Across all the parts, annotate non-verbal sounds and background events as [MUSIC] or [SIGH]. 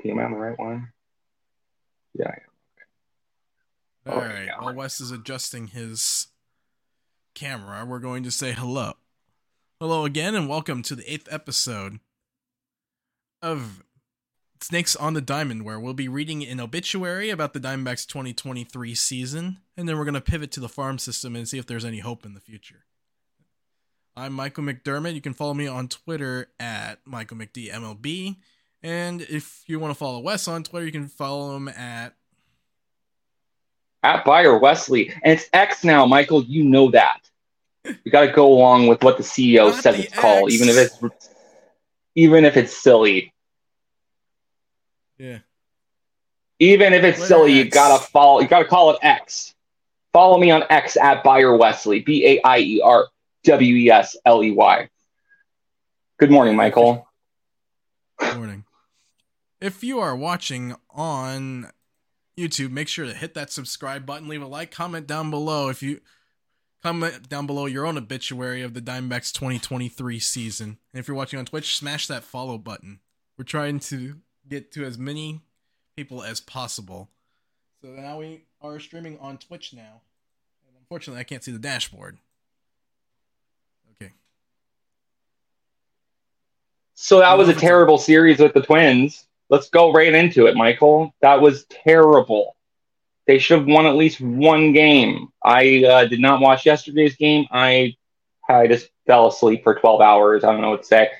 looking. Am I on the right one? Yeah. I am. All Oh, right. While Wes is adjusting his camera, we're going to say hello. Hello again, and welcome to the eighth episode of Snakes on the Diamond, where we'll be reading an obituary about the Diamondbacks 2023 season, and then we're going to pivot to the farm system and see if there's any hope in the future. I'm Michael McDermott. You can follow me on Twitter at Michael McDMLB. And if you want to follow Wes on Twitter, you can follow him at At Baier Wesley, and it's X now, Michael. You know that. You got to go along with what the CEO Not says the it's called, even if it's even if it's silly. yeah. Even if it's Twitter silly, you X. gotta follow. You gotta call it X. Follow me on X at Baier Wesley. B A I E R W E S L E Y. Good morning, Michael. Good morning. If you are watching on YouTube, make sure to hit that subscribe button, leave a like, comment down below if you comment down below your own obituary of the Diamondbacks 2023 season. And if you're watching on Twitch, smash that follow button. We're trying to get to as many people as possible. So now we are streaming on Twitch now. And unfortunately, I can't see the dashboard. Okay. So that was a terrible series with the Twins. Let's go right into it, Michael. That was terrible. They should have won at least one game. I uh, did not watch yesterday's game. I I just fell asleep for 12 hours. I don't know what to say.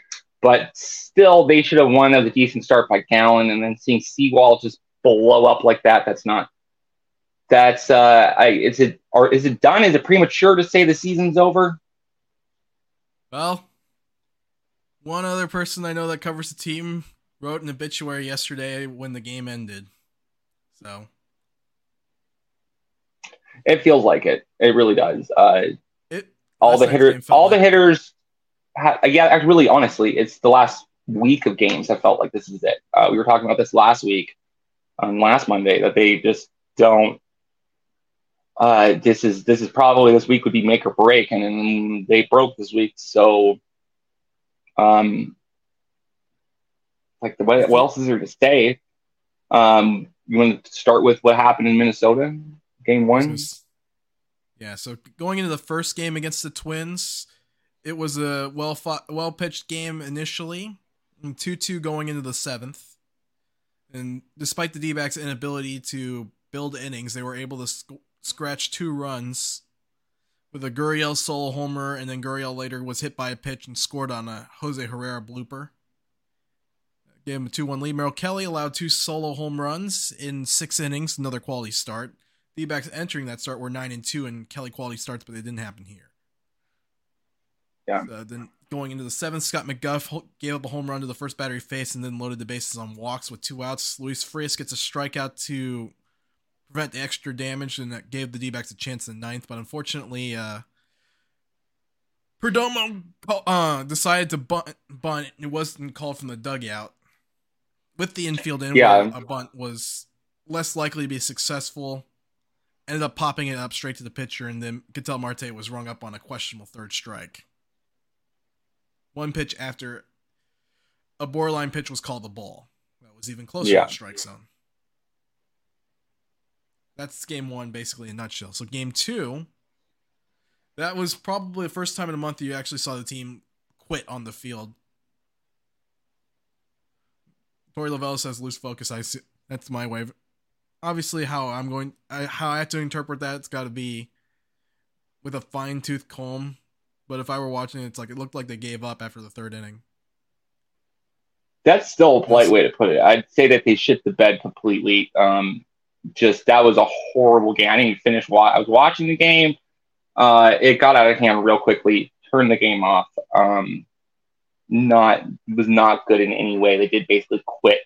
But still, they should have won as a decent start by Gallen, And then seeing Sewald just blow up like that, that's not. That's uh, I is it or is it done? Is it premature to say the season's over? Well, one other person I know that covers the team wrote an obituary yesterday when the game ended. So, It feels like it. It really does. Uh, it all the hitters, all the hitters. Ha- yeah, really, honestly, it's the last week of games. I felt like this is it. Uh, we were talking about this last week, on last Monday, that they just don't. Uh, this is this is probably this week would be make or break, and then they broke this week. So, um, like the what, what else is there to say? Um, you want to start with what happened in Minnesota, game one? Yeah, so going into the first game against the Twins, it was a well fought, well pitched game initially, 2 2 going into the seventh. And despite the D inability to build innings, they were able to sc- scratch two runs with a Gurriel solo homer, and then Gurriel later was hit by a pitch and scored on a Jose Herrera blooper. Gave him a 2 1 lead. Merrill Kelly allowed two solo home runs in six innings, another quality start. D backs entering that start were 9 and 2, and Kelly quality starts, but they didn't happen here. Yeah. Uh, then going into the seventh, Scott McGough gave up a home run to the first battery face and then loaded the bases on walks with two outs. Luis Frias gets a strikeout to prevent the extra damage, and that gave the D backs a chance in the ninth. But unfortunately, uh, Perdomo uh, decided to bunt, bunt. It wasn't called from the dugout. With the infield in, Yeah. a bunt was less likely to be successful. Ended up popping it up straight to the pitcher, and then Ketel Marte was rung up on a questionable third strike. One pitch after a borderline pitch was called the ball. That was even closer Yeah. to the strike zone. That's game one, basically in a nutshell. So game two, that was probably the first time in a month you actually saw the team quit on the field. Torey Lovullo says loose focus. I see, that's my way. Of, obviously, how I'm going, I, how I have to interpret that, it's got to be with a fine tooth comb. But if I were watching it, it's like it looked like they gave up after the third inning. That's still a polite way to put it. I'd say that they shit the bed completely. Um, just that was a horrible game. I didn't even finish. Wa- I was watching the game. Uh, it got out of hand real quickly. Turned the game off. Um, not was not good in any way. They did basically quit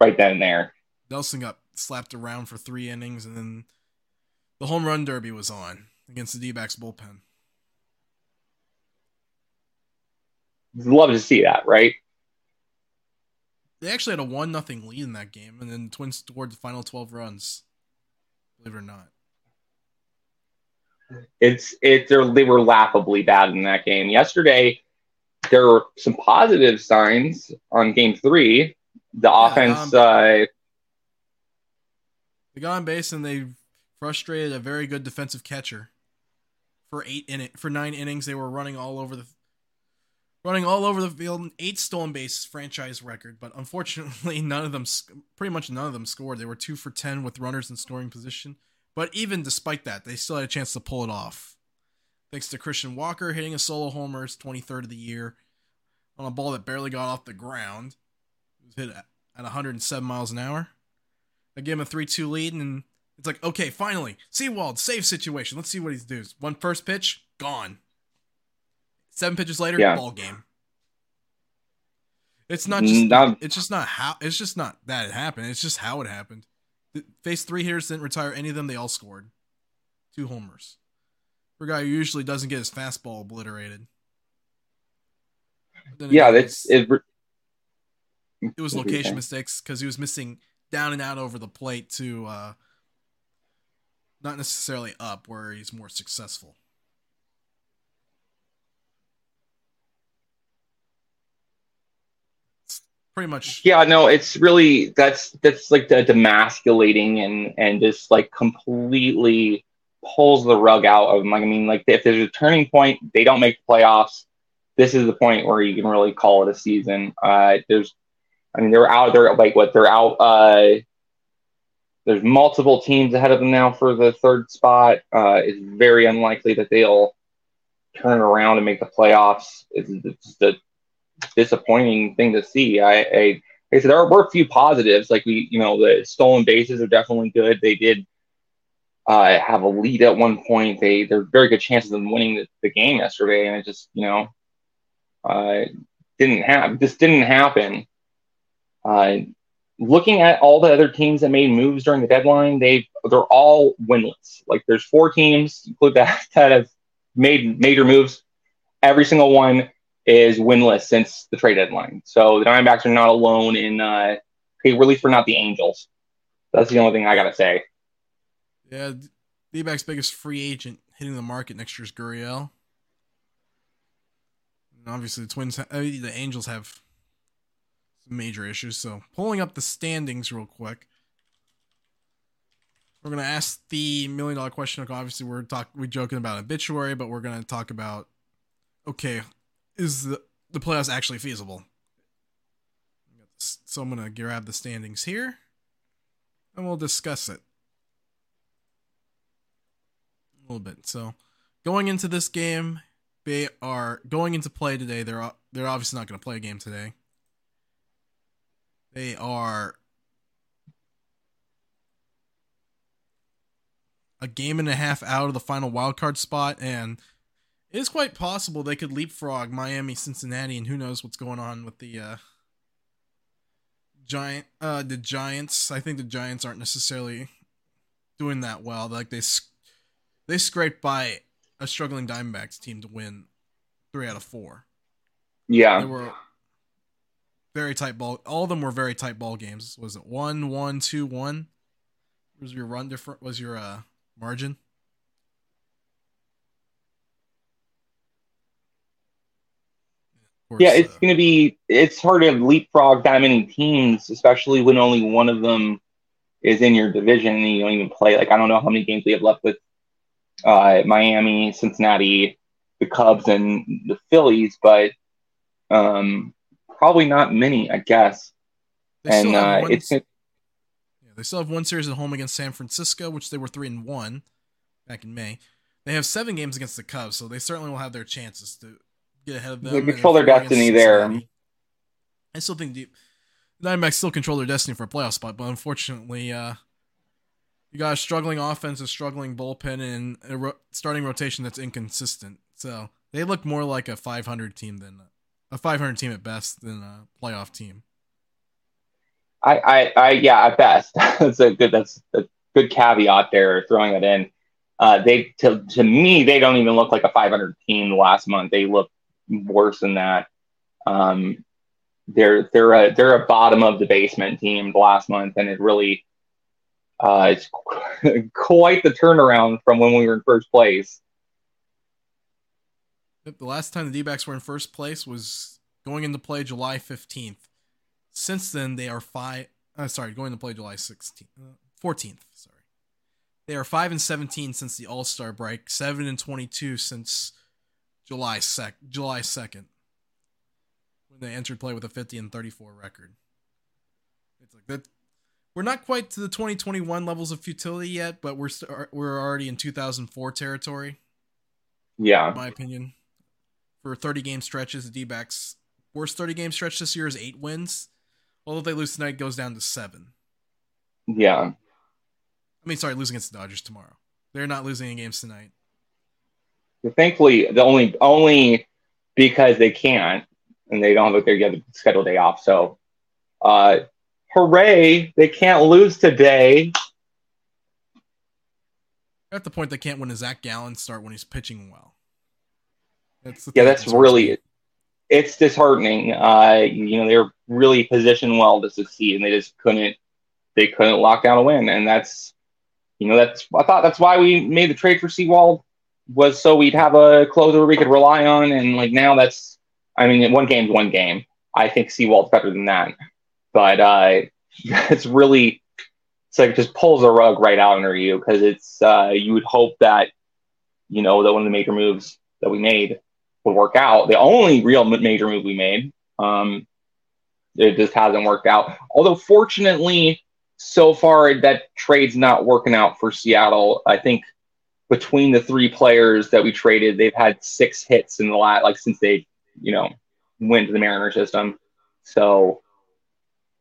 right then and there. Nelson got slapped around for three innings, and then the home run derby was on against the D backs bullpen. Love to see that, right? They actually had a one nothing lead in that game, and then the Twins scored the final twelve runs. Believe it or not. It's it. They were laughably bad in that game yesterday. There were some positive signs on Game Three. the Yeah, offense. um, uh, They got on base and they frustrated a very good defensive catcher. For eight in it for nine innings, they were running all over the running all over the field. Eight stolen bases, franchise record, but unfortunately, [LAUGHS] none of them, pretty much none of them scored. They were two for ten with runners in scoring position. But even despite that, they still had a chance to pull it off. Thanks to Christian Walker hitting a solo homer, his 23rd of the year, on a ball that barely got off the ground. It was hit at at 107 miles an hour. I gave him a 3 2 lead, and it's like, okay, finally, Sewald, save situation. Let's see what he does. One first pitch, gone. Seven pitches later, Yeah. ball game. It's not mm, just. Not- it's just not how. It's just not that it happened. It's just how it happened. Faced three hitters, didn't retire any of them. They all scored. Two homers. For a guy who usually doesn't get his fastball obliterated. Yeah, that's it. it was What were you location mistakes because he was missing down and out over the plate to uh not necessarily up where he's more successful. It's pretty much Yeah, no, it's really that's that's like the demasculating and and just like completely pulls the rug out of them. Like I mean, like if there's a turning point, they don't make the playoffs. This is the point where you can really call it a season. Uh, there's, I mean, they're out. They're like what? They're out. Uh, there's multiple teams ahead of them now for the third spot. Uh, it's very unlikely that they'll turn around and make the playoffs. It's, it's a disappointing thing to see. I, I, I said, there were a few positives. Like we, you know, the stolen bases are definitely good. They did uh, have a lead at one point. They, there are very good chances of winning the, the game yesterday, and it just, you know, uh, didn't have. This didn't happen. Uh, looking at all the other teams that made moves during the deadline, they they're all winless. Like there's four teams, include that [LAUGHS] that have made major moves. Every single one is winless since the trade deadline. So the Diamondbacks are not alone in. Uh, okay, at least we're not the Angels. That's the only thing I gotta say. yeah, D-backs biggest free agent hitting the market next year's Gurriel. And obviously the Twins ha- uh, the Angels have some major issues. So, pulling up the standings real quick. We're gonna ask the million dollar question. Obviously, we're talk we're joking about obituary, but we're gonna talk about okay, is the the playoffs actually feasible? So I'm gonna grab the standings here, and we'll discuss it a little bit. So, going into this game, they are going into play today. They're they're obviously not gonna play a game today. They are a game and a half out of the final wild card spot, and it is quite possible they could leapfrog Miami, Cincinnati, and who knows what's going on with the uh, giant uh, the Giants. I think the Giants aren't necessarily doing that well. Like they they scraped by a struggling Diamondbacks team to win three out of four. Yeah, They were very tight ball. All of them were very tight ball games. Was it one, one, two, one? Was your run different? Was your uh, margin? Course, yeah, it's uh, gonna be. It's hard to leapfrog that many teams, especially when only one of them is in your division and you don't even play. Like I don't know how many games we have left with uh, Miami, Cincinnati, the Cubs, and the Phillies, but um, probably not many, I guess. they still and have uh, one- it's Yeah, they still have one series at home against San Francisco, which they were three and one back in May. They have seven games against the Cubs, so they certainly will have their chances to get ahead of them. They control their destiny there. I still think the the Diamondbacks still control their destiny for a playoff spot, but unfortunately, uh, you got a struggling offense, a struggling bullpen, and a ro- starting rotation that's inconsistent. So they look more like a 500 team than a 500 team at best than a playoff team. I, I, I, yeah, at best. [LAUGHS] that's a good. That's a good caveat there. Throwing that in. Uh, they to to me, they don't even look like a 500 team last month. They look worse than that. Um, they're they're a they're a bottom of the basement team last month, and it really uh, it's [LAUGHS] quite the turnaround from when we were in first place. The last time the D backs were in first place was going into play July 15th. Since then, they are five. Uh, sorry, going to play July 16th, uh, 14th. Sorry, they are five and 17 since the All Star break. Seven and 22 since July sec July 2nd when they entered play with a 50 and 34 record. It's like that. We're not quite to the 2021 levels of futility yet, but we're st- we're already in 2004 territory. Yeah, in my opinion. For 30 game stretches, the D-backs worst 30 game stretch this year is eight wins. Although they lose tonight, it goes down to seven. Yeah. I mean, sorry, losing against the Dodgers tomorrow. They're not losing any games tonight. Thankfully, the only only because they can't and they don't have their scheduled day off. So, uh, hooray! They can't lose today. At the point they can't win a Zach Gallen start when he's pitching well. That's yeah, that's really it's disheartening. Uh, you know, they're really positioned well to succeed, and they just couldn't they couldn't lock down a win, and that's you know that's I thought that's why we made the trade for Sewald was so we'd have a closer we could rely on, and like now that's I mean one game's one game. I think Sewald's better than that, but uh, [LAUGHS] it's really it's like it just pulls the rug right out under you because it's uh, you would hope that you know that one of the major moves that we made would work out. The only real major move we made, um, it just hasn't worked out. Although fortunately, so far that trade's not working out for Seattle. I think between the three players that we traded, they've had six hits in the last like since they you know went to the Mariner system. So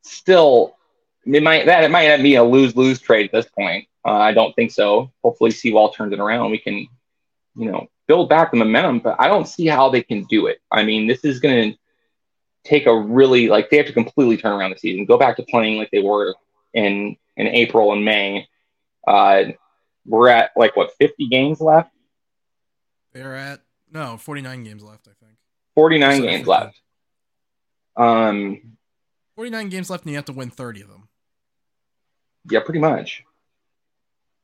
still, it might that it might not be a lose lose trade at this point. Uh, I don't think so. Hopefully, Sewald turns it around. We can, you know, build back the momentum, but I don't see how they can do it. I mean, this is going to take a really like they have to completely turn around the season, go back to playing like they were in in April and May. Uh, we're at like what 50 games left. They're at no 49 games left, I think. 49 games left. Um, 49 games left, and you have to win 30 of them. Yeah, pretty much.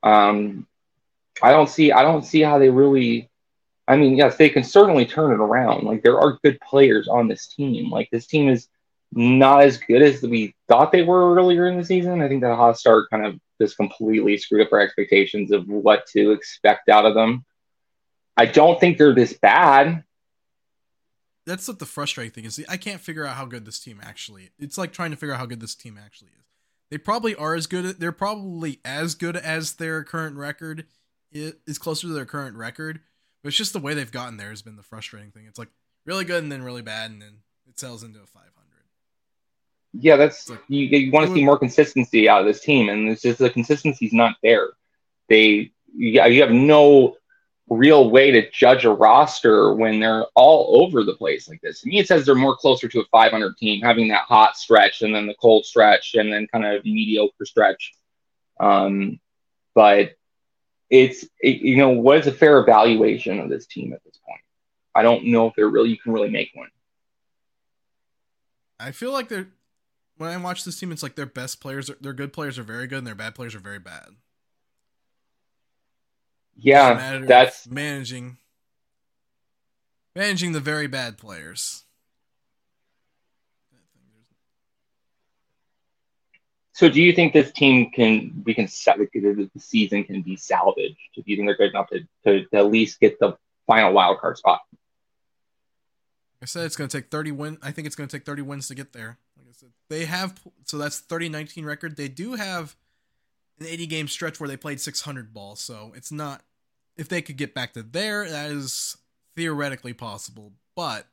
Um, I don't see I don't see how they really I mean, yes, they can certainly turn it around. Like there are good players on this team. Like this team is not as good as we thought they were earlier in the season. I think that hot start kind of just completely screwed up our expectations of what to expect out of them. I don't think they're this bad. That's what the frustrating thing is. I can't figure out how good this team actually. It's like trying to figure out how good this team actually is. They probably are as good. They're probably as good as their current record is closer to their current record but it's just the way they've gotten there has been the frustrating thing. It's like really good and then really bad, and then it sells into a 500. Yeah, that's like, you, you want to see more consistency out of this team, and it's just the consistency's not there. They, you, you have no real way to judge a roster when they're all over the place like this. To me, it says they're more closer to a 500 team, having that hot stretch and then the cold stretch and then kind of mediocre stretch. Um, but it's it, you know what is a fair evaluation of this team at this point? I don't know if they're really you can really make one. I feel like they're when I watch this team, it's like their best players, are, their good players are very good, and their bad players are very bad. Yeah, that's managing managing the very bad players. So, do you think this team can we can the season can be salvaged? Do you think they're good enough to, to, to at least get the final wild card spot? I said it's going to take 30 win. I think it's going to take 30 wins to get there. Like I said, they have so that's 30-19 record. They do have an 80 game stretch where they played 600 balls. So it's not if they could get back to there, that is theoretically possible. But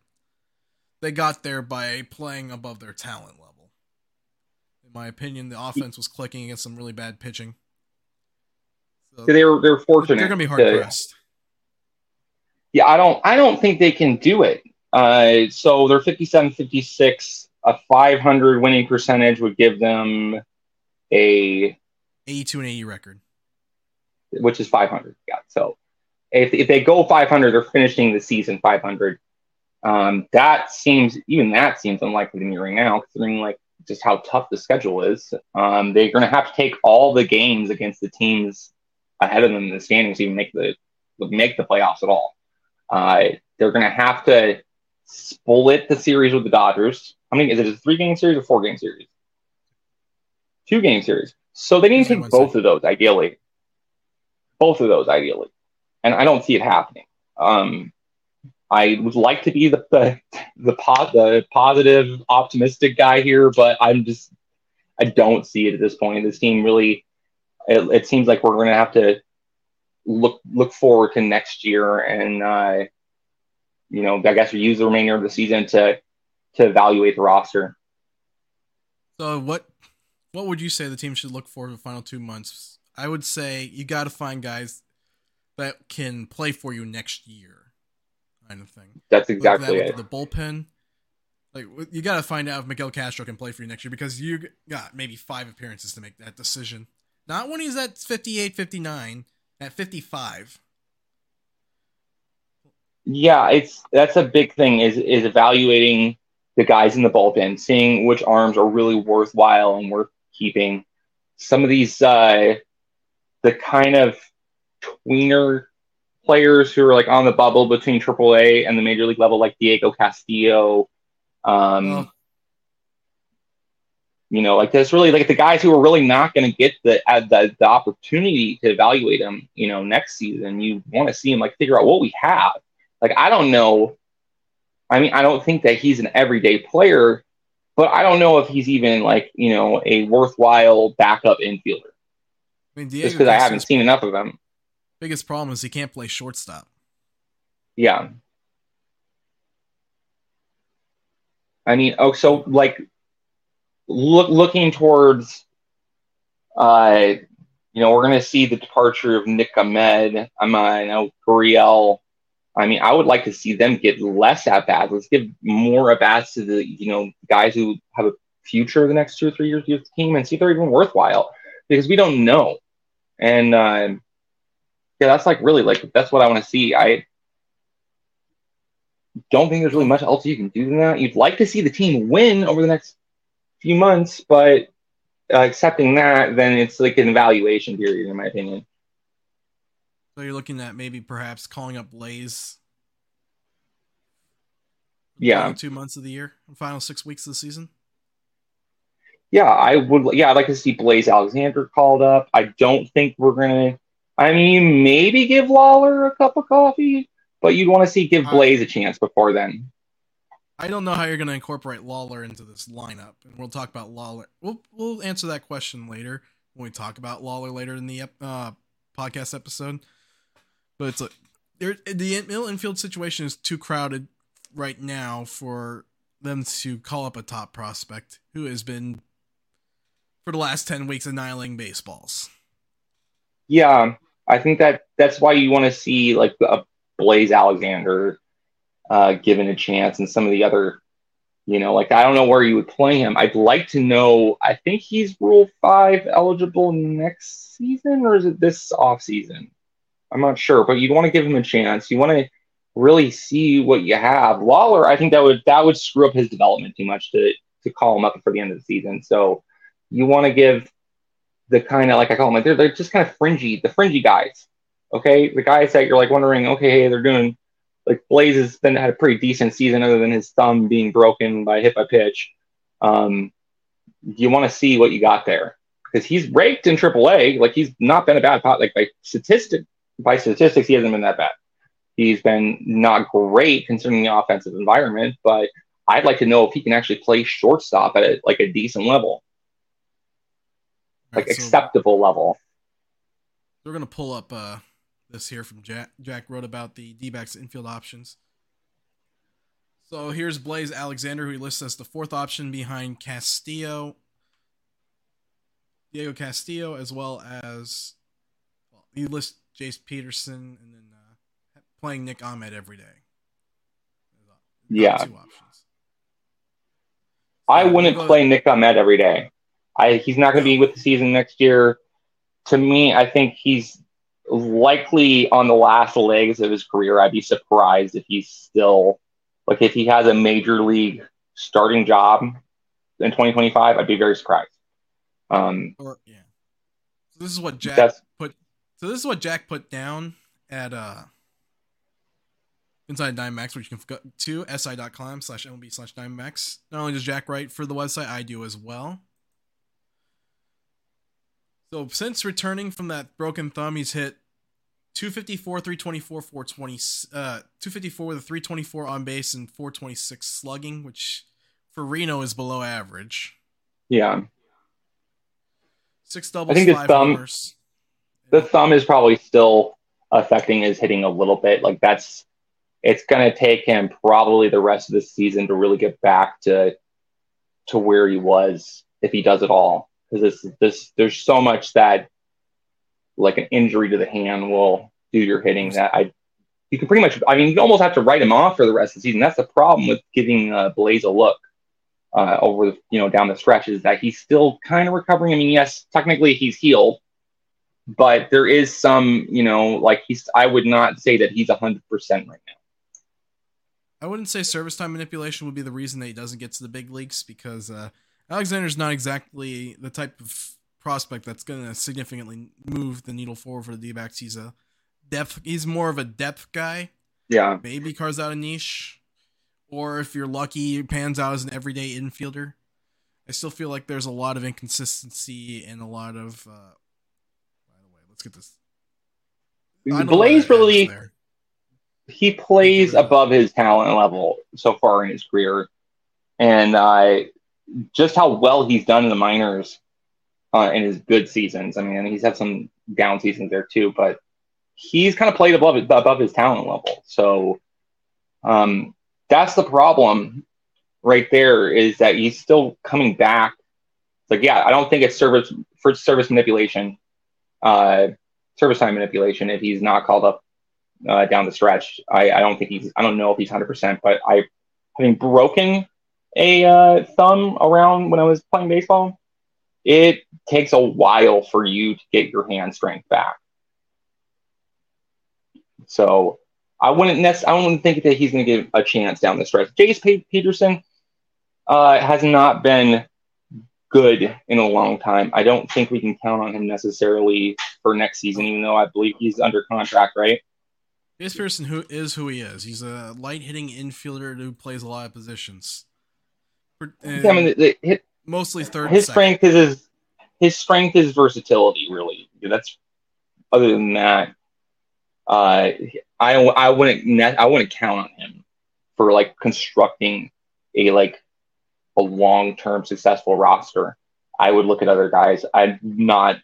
they got there by playing above their talent level In my opinion. The offense was clicking against some really bad pitching. So they were they're fortunate. They're going to be hard to, pressed. Yeah, I don't I don't think they can do it. Uh, so they're 57 56 a 500 winning percentage would give them a 82 and 80 record which is 500 yeah so if, if they go 500 they're finishing the season 500 um, that seems even that seems unlikely to me right now considering like just how tough the schedule is. Um, they're going to have to take all the games against the teams ahead of them in the standings to even make the make the playoffs at all. Uh, they're going to have to split the series with the Dodgers. How many is it? A three game series or four game series? Two game series. So they need to take both of those ideally. Both of those ideally, and I don't see it happening. Um, I would like to be the the the, po- the positive, optimistic guy here, but I'm just I don't see it at this point. This team really, it, it seems like we're going to have to look look forward to next year, and uh, you know, I guess we use the remainder of the season to to evaluate the roster. So what what would you say the team should look for the final two months? I would say you got to find guys that can play for you next year, kind of thing. That's exactly it. The bullpen, like you got to find out if Miguel Castro can play for you next year because you got maybe five appearances to make that decision. Not when he's at 58, 59, at 55. Yeah, it's that's a big thing is is evaluating the guys in the bullpen, seeing which arms are really worthwhile and worth keeping. Some of these uh the kind of tweener players who are like on the bubble between AAA and the major league level, like Diego Castillo, um, oh. You know, like there's really like the guys who are really not going to get the, uh, the the opportunity to evaluate them. You know, next season you want to see him like figure out what we have. Like I don't know. I mean, I don't think that he's an everyday player, but I don't know if he's even like you know a worthwhile backup infielder. I mean, Diego just because I haven't seen enough of him. Biggest problem is he can't play shortstop. Yeah, I mean, oh, so like look looking towards, uh, you know, we're going to see the departure of Nick Ahmed. I'm, uh, I know Gurriel. I mean, I would like to see them get less at bats. Let's give more at bats to the, you know, guys who have a future the next two or three years with the team and see if they're even worthwhile because we don't know. And, uh, yeah, that's like really like, that's what I want to see. I, don't think there's really much else you can do than that. You'd like to see the team win over the next few months, but uh, accepting that, then it's like an evaluation period, in my opinion. So you're looking at maybe perhaps calling up Blaze. Yeah, two months of the year, final six weeks of the season. Yeah, I would. Yeah, I'd like to see Blaze Alexander called up. I don't think we're gonna. I mean, maybe give Lawlar a cup of coffee but you'd want to see give Blaze a chance before then. I don't know how you're going to incorporate Lawlar into this lineup, and we'll talk about Lawlar. We'll we'll answer that question later when we talk about Lawlar later in the uh, podcast episode. But it's a the middle infield situation is too crowded right now for them to call up a top prospect who has been for the last 10 weeks annihilating baseballs. Yeah, I think that that's why you want to see like a Blaze Alexander uh, given a chance and some of the other, you know, like I don't know where you would play him. I'd like to know. I think he's Rule Five eligible next season, or is it this off season? I'm not sure, but you'd want to give him a chance. You want to really see what you have. Lawlar, I think that would that would screw up his development too much to to call him up for the end of the season. So you want to give the kind of like I call them like they're they're just kind of fringy, the fringy guys. Okay, the guys that you're like wondering, okay, hey, they're doing like Blaze has been had a pretty decent season other than his thumb being broken by hit by pitch. Um, you want to see what you got there because he's raked in AAA. Like he's not been a bad pot. Like by statistic by statistics, he hasn't been that bad. He's been not great considering the offensive environment, but I'd like to know if he can actually play shortstop at a, like a decent level, like right, so acceptable level. We're gonna pull up uh, this here from Jack. Jack wrote about the D backs infield options. So here's Blaze Alexander, who he lists as the fourth option behind Castillo, Diego Castillo, as well as well, he lists Jace Peterson and then uh, playing Nick Ahmed every day. Yeah. Two options. I wouldn't play Nick Ahmed every day. I he's not going to be with the season next year. To me, I think he's likely on the last legs of his career. I'd be surprised if he's still like if he has a major league starting job in 2025. I'd be very surprised. Um, or yeah. So this is what Jack put. So this is what Jack put down at uh inside Diamondbacks, which you can go to si.com slash MLB slash Diamondbacks. Not only does Jack write for the website, I do as well. So since returning from that broken thumb, he's hit 254, 324, 420, uh, 254 with a 324 on base and 426 slugging, which for Reno is below average. Yeah. Six doubles, I think five thumb, homers. the thumb is probably still affecting his hitting a little bit. Like that's, it's going to take him probably the rest of the season to really get back to, to where he was if he does it all. Because this, this, there's so much that like an injury to the hand will do your hitting that I, you can pretty much, I mean, you almost have to write him off for the rest of the season. That's the problem with giving uh, Blaze a look uh, over the, you know down the stretch is that he's still kind of recovering. I mean, yes, technically he's healed, but there is some you know like he's. I would not say that he's hundred percent right now. I wouldn't say service time manipulation would be the reason that he doesn't get to the big leagues because uh, Alexander's not exactly the type of prospect that's going to significantly move the needle forward for the D-backs. He's a depth. He's more of a depth guy. Yeah, maybe carves out a niche or if you're lucky, pans out as an everyday infielder. I still feel like there's a lot of inconsistency and a lot of. Uh, by the way, let's get this. Blaze really, he plays above his talent level so far in his career, and uh, just how well he's done in the minors uh, in his good seasons. I mean, he's had some down seasons there too, but he's kind of played above above his talent level. So, um, that's the problem right there is that he's still coming back. It's like, yeah, I don't think it's service for service manipulation, uh, service time manipulation if he's not called up uh, down the stretch. I, I don't think he's, I don't know if he's 100%, but I, having broken a uh, thumb around when I was playing baseball, it takes a while for you to get your hand strength back. So I wouldn't nec- I wouldn't think that he's going to get a chance down the stretch. Jace Peterson uh, has not been good in a long time. I don't think we can count on him necessarily for next season, even though I believe he's under contract, right? Jace Peterson who is who he is. He's a light hitting infielder who plays a lot of positions. I mean, the, the, mostly third. His strength is his his strength is versatility. Really, that's other than that. Uh, I I wouldn't I wouldn't count on him for like constructing a like a long term successful roster. I would look at other guys. I'm not.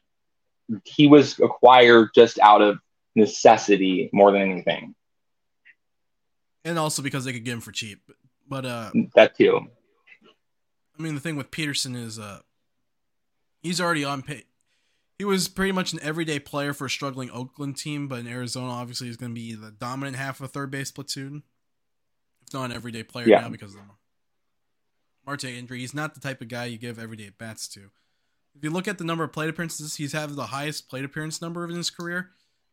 He was acquired just out of necessity more than anything, and also because they could get him for cheap. But uh, that too. I mean, the thing with Peterson is uh, he's already on pay he was pretty much an everyday player for a struggling Oakland team, but in Arizona, obviously, he's going to be the dominant half of a third base platoon. If not an everyday player yeah. now because of the Marte injury. He's not the type of guy you give everyday bats to. If you look at the number of plate appearances, he's had the highest plate appearance number in his career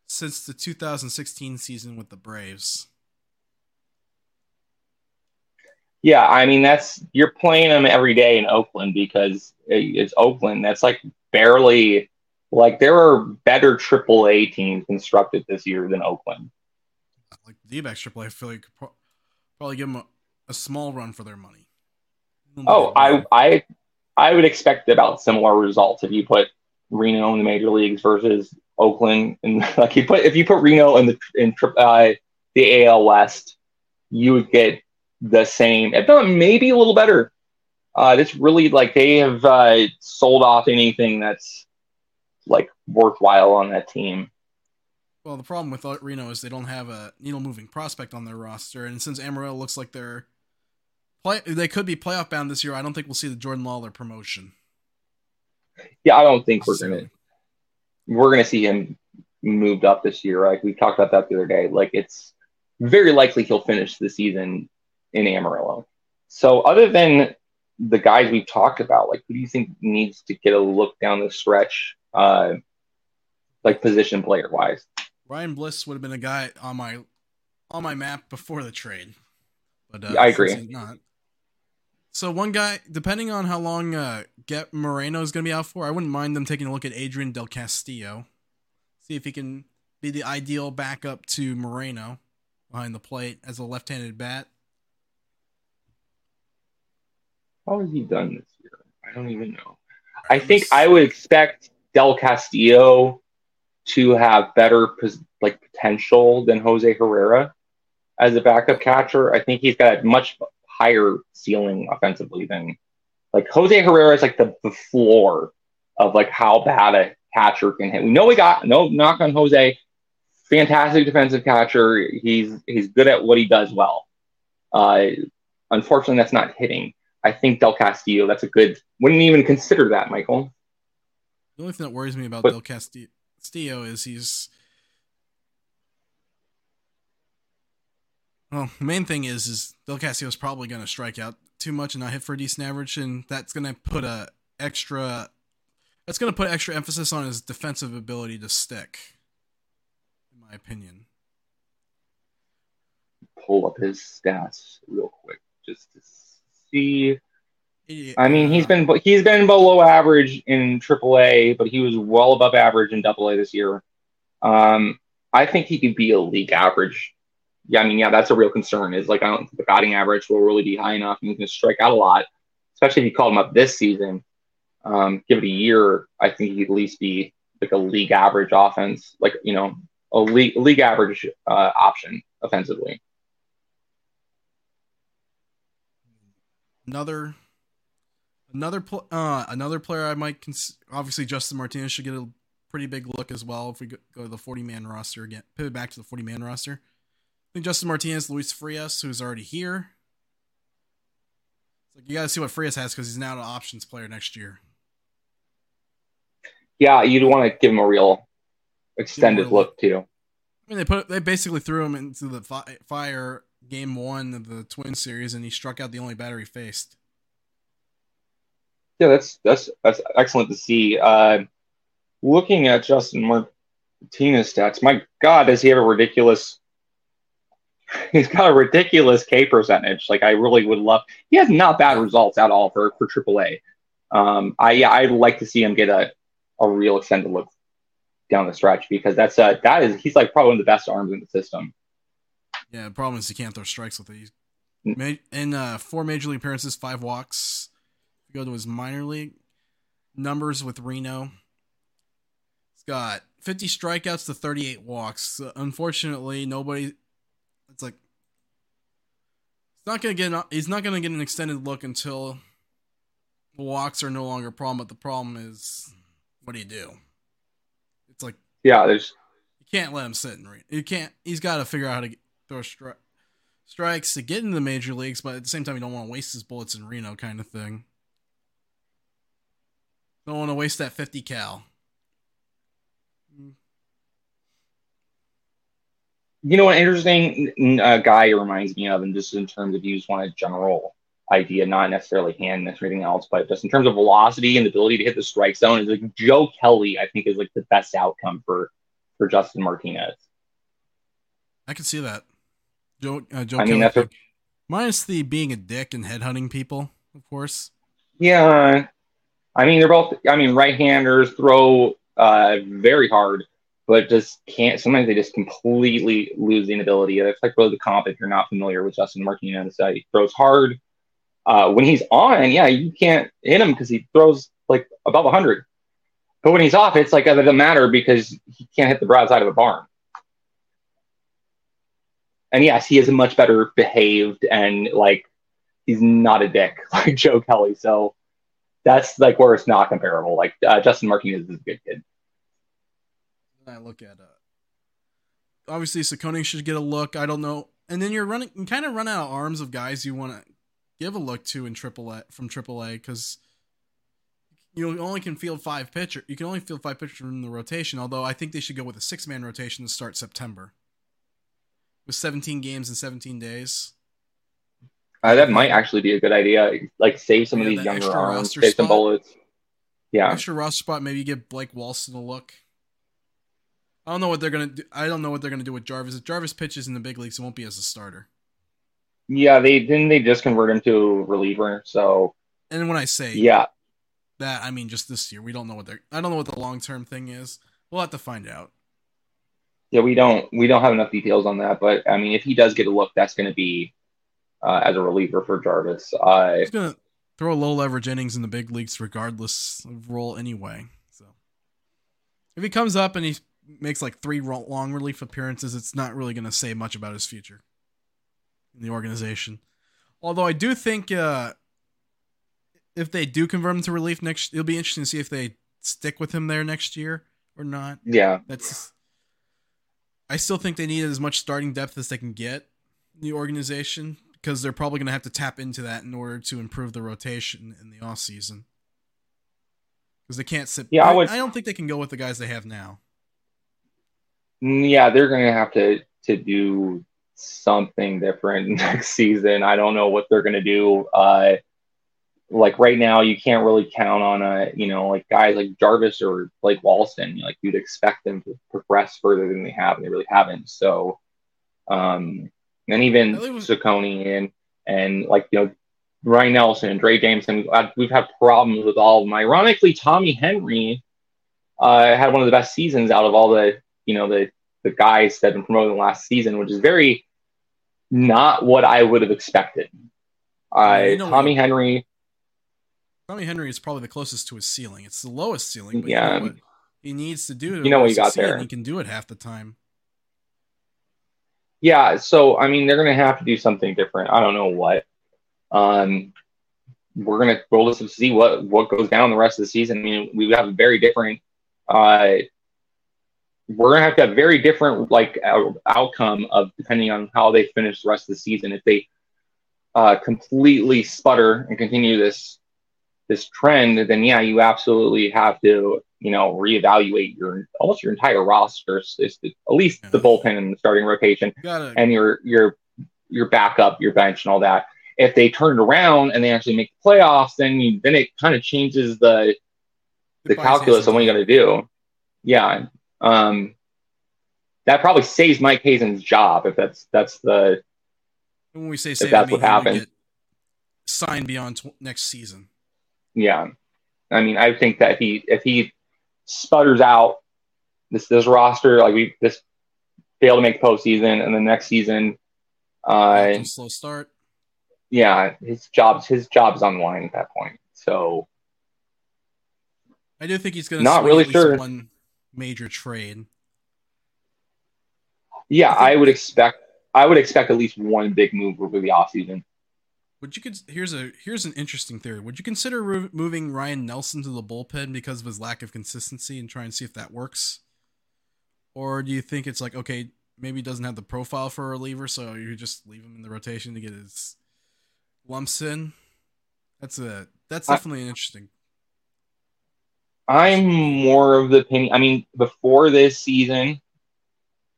since the 2016 season with the Braves. Yeah, I mean that's you're playing them every day in Oakland because it's Oakland. That's like barely like there are better AAA teams constructed this year than Oakland. Like the D-backs AAA, I feel like pro- probably give them a, a, small run for their money. Oh, I I I would expect about similar results if you put Reno in the major leagues versus Oakland, and [LAUGHS] like you put if you put Reno in the in uh, the AL West, you would get the same, if not maybe a little better. Uh, it's really like they have uh, sold off anything that's like worthwhile on that team. Well, the problem with Reno is they don't have a needle moving prospect on their roster, and since Amarillo looks like they're play, they could be playoff bound this year. I don't think we'll see the Jordan Lawlar promotion. Yeah, I don't think we're gonna we're gonna see him moved up this year. Like we talked about that the other day. Like it's very likely he'll finish the season in Amarillo. So other than the guys we've talked about, like who do you think needs to get a look down the stretch uh, like position player wise. Ryan Bliss would have been a guy on my on my map before the trade, but uh, I agree. Not. So one guy, depending on how long uh, Get Moreno is going to be out for, I wouldn't mind them taking a look at Adrian Del Castillo, see if he can be the ideal backup to Moreno. behind the plate as a left-handed bat. How has he done this year? I don't even know. I think I would expect Del Castillo to have better like potential than Jose Herrera as a backup catcher. I think he's got a much higher ceiling offensively than like Jose Herrera is like the, the floor of like how bad a catcher can hit. We know we got no knock on Jose, fantastic defensive catcher. He's he's good at what he does well. Uh, unfortunately, that's not hitting. I think Del Castillo. That's a good. Wouldn't even consider that, Michael. The only thing that worries me about but, Del Castillo is he's. Well, the main thing is is Del Castillo is probably going to strike out too much and not hit for a decent average, and that's going to put a extra. That's going to put extra emphasis on his defensive ability to stick, in my opinion. Pull up his stats real quick just to see. I mean, he's been he's been below average in AAA, but he was well above average in AA this year. Um, I think he could be a league average. Yeah, I mean, yeah, that's a real concern. Is like I don't think the batting average will really be high enough, and he's going to strike out a lot, especially if you call him up this season. Um, give it a year, I think he'd at least be like a league average offense, like you know, a league league average uh, option offensively. Another another pl- uh, another player I might cons- obviously Justin Martinez should get a pretty big look as well if we go, go to the 40 man roster again. Pivot back to the 40 man roster. I think Justin Martinez, Luis Frias, who's already here. It's like you got to see what Frias has because he's now an options player next year. Yeah, you'd want to give him a real extended real look too. I mean, they put they basically threw him into the fi- fire game one of the Twin Series, and he struck out the only batter he faced. Yeah, that's that's that's excellent to see. Uh, looking at Justin Martinez stats, my God, does he have a ridiculous? [LAUGHS] He's got a ridiculous K percentage. Like I really would love. He has not bad results at all for for AAA. Um, I yeah, I'd like to see him get a a real extended look down the stretch because that's uh that is he's like probably one of the best arms in the system. Yeah, the problem is he can't throw strikes with it. Mm. in uh, four major league appearances, five walks. If you go to his minor league numbers with Reno, he's got 50 strikeouts to 38 walks. unfortunately, nobody. It's like he's not gonna get. He's not gonna get an extended look until the walks are no longer a problem. But the problem is, what do you do? It's like yeah, there's you can't let him sit and read. You can't. He's got to figure out how to throw stri- strikes to get into the major leagues, but at the same time, you don't want to waste his bullets in Reno, kind of thing. Don't want to waste that 50 cal. You know, an interesting uh, guy reminds me of, and just in terms of you just want a general idea, not necessarily hand or anything else, but just in terms of velocity and the ability to hit the strike zone, is like Joe Kelly. I think is like the best outcome for for Justin Martinez. I can see that. Joe, uh, Joe I mean, that's a, minus the being a dick and headhunting people, of course. Yeah, I mean they're both. I mean, right-handers throw uh, very hard, but just can't. Sometimes they just completely lose the ability. It's like really the comp if you're not familiar with Justin Martinez. Uh, he throws hard. Uh, when he's on, yeah, you can't hit him because he throws like above 100. But when he's off, it's like it doesn't matter because he can't hit the broadside of a barn and yes, he is much better behaved and like he's not a dick [LAUGHS] like Joe Kelly. So that's like where it's not comparable. Like uh, Justin Martinez is a good kid. I look at uh, obviously Ciccone should get a look. I don't know, and then you're running, you kind of run out of arms of guys you want to give a look to in AAA from AAA because you only can field five pitcher. You can only field five pitchers in the rotation. Although I think they should go with a six man rotation to start September with 17 games in 17 days. Uh, that might actually be a good idea. Like save some yeah, of these younger arms, save some bullets. Yeah, extra roster spot. Maybe give Blake Walston a look. I don't know what they're gonna do. I don't know what they're gonna do with Jarvis. If Jarvis pitches in the big leagues, it won't be as a starter. Yeah, they didn't. They just convert him to reliever. So, and when I say yeah, that I mean just this year. We don't know what they're. I don't know what the long term thing is. We'll have to find out. Yeah, we don't we don't have enough details on that, but I mean, if he does get a look, that's going to be uh, as a reliever for Jarvis. Uh, He's gonna throw low leverage innings in the big leagues, regardless of role, anyway. So if he comes up and he makes like three long relief appearances, it's not really gonna say much about his future in the organization. Although I do think uh, if they do convert him to relief next, it'll be interesting to see if they stick with him there next year or not. yeah, That's. I still think they need as much starting depth as they can get in the organization because they're probably going to have to tap into that in order to improve the rotation in the off season. Because they can't sit. Yeah, I would- I don't think they can go with the guys they have now. Mm, yeah, they're going to have to to do something different [LAUGHS] next season. I don't know what they're going to do. Uh, like right now, you can't really count on a you know like guys like Jarvis or like Walston. Like you'd expect them to progress further than they have, and they really haven't. So, um, and even I think it was- Cecconi and and like you know Ryne Nelson, and Drey Jameson, uh, we've had problems with all of them. Ironically, Tommy Henry uh, had one of the best seasons out of all the you know the the guys that have been promoted last season, which is very not what I would have expected. Uh, you know Tommy Henry, Tommy Henry is probably the closest to his ceiling. It's the lowest ceiling, but Yeah. you know what he needs to do. You know what you got there. He can do it half the time. yeah. So I mean, they're going to have to do something different. I don't know what. Um, we're going to roll this to see what what goes down the rest of the season. I mean, we have a very different. Uh, we're going to have to have very different like out- outcome of depending on how they finish the rest of the season. If they uh, completely sputter and continue this this trend, then yeah, you absolutely have to you know reevaluate your almost your entire roster, at least the bullpen and the starting rotation and your your your backup, your bench, and all that. If they turn it around and they actually make the playoffs, then you, then it kind of changes the the calculus on what you got to do. Yeah, um, that probably saves Mike Hazen's job if that's that's the When we say save, that's I mean what happened. signed beyond tw- next season. Yeah. I mean, I think that he if he sputters out this this roster like we this fail to make postseason and the next season, uh, slow start. yeah, his job's his job's on the line at that point. So I do think he's going to Not really sure. one major trade. yeah, I I would expect I would expect at least one big move over the offseason. Would you cons- here's a here's an interesting theory. Would you consider re- moving Ryne Nelson to the bullpen because of his lack of consistency and try and see if that works? Or do you think it's like okay, maybe he doesn't have the profile for a reliever, so you just leave him in the rotation to get his lumps in? That's a that's I- definitely an interesting. I'm more of the opinion. I mean, before this season,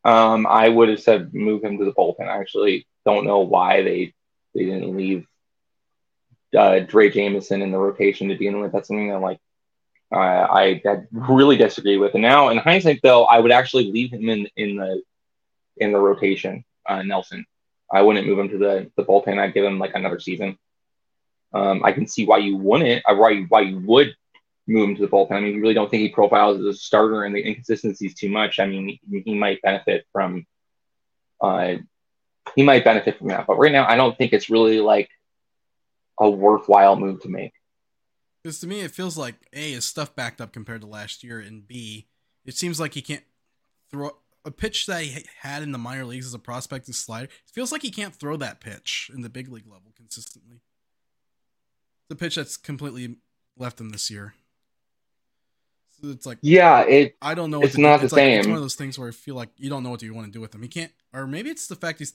um, I would have said move him to the bullpen. I actually don't know why they they didn't leave uh, Drey Jameson in the rotation to begin with. That's something that like uh, I that really disagree with. And now, in hindsight, though, I would actually leave him in in the in the rotation. Uh, Nelson, I wouldn't move him to the the bullpen. I'd give him like another season. Um, I can see why you wouldn't. uh, Why why you would move him to the bullpen. I mean, you really don't think he profiles as a starter, and the inconsistencies too much. I mean, he, he might benefit from, uh, he might benefit from that. But right now, I don't think it's really like a worthwhile move to make. Because to me, it feels like a is stuff backed up compared to last year, and b it seems like he can't throw a pitch that he had in the minor leagues as a prospect is slider. It feels like he can't throw that pitch in the big league level consistently. The pitch that's completely left him this year. So it's like Yeah, it. I don't know. What It's not do. the it's like, It's one of those things where I feel like you don't know what you want to do with him. He can't, or maybe it's the fact he's,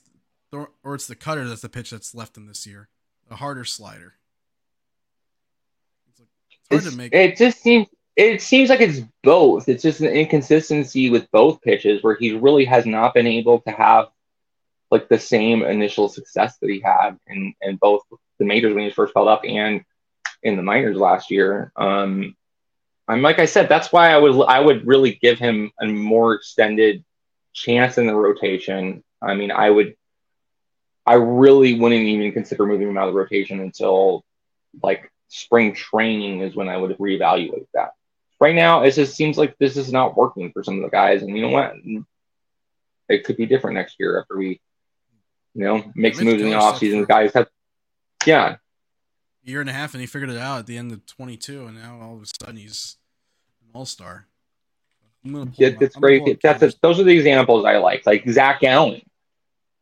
throw, or it's the cutter that's the pitch that's left him this year, a harder slider. It's, like, it's hard It's, to make. it just seems. It seems like it's both. It's just an inconsistency with both pitches where he really has not been able to have like the same initial success that he had in, in both the majors when he first called up and in the minors last year. Um, I'm like I said, that's why I would I would really give him a more extended chance in the rotation. I mean, I would I really wouldn't even consider moving him out of the rotation until like spring training is when I would reevaluate that. Right now, it just seems like this is not working for some of the guys, and you know what? it could be different next year after we, you know, make some moves in the offseason. for- Guys have, yeah, A year and a half, and he figured it out at the end of 22, and now all of a sudden he's an all star. it, it's great. That's a, those are the examples I like, like Zac Gallen.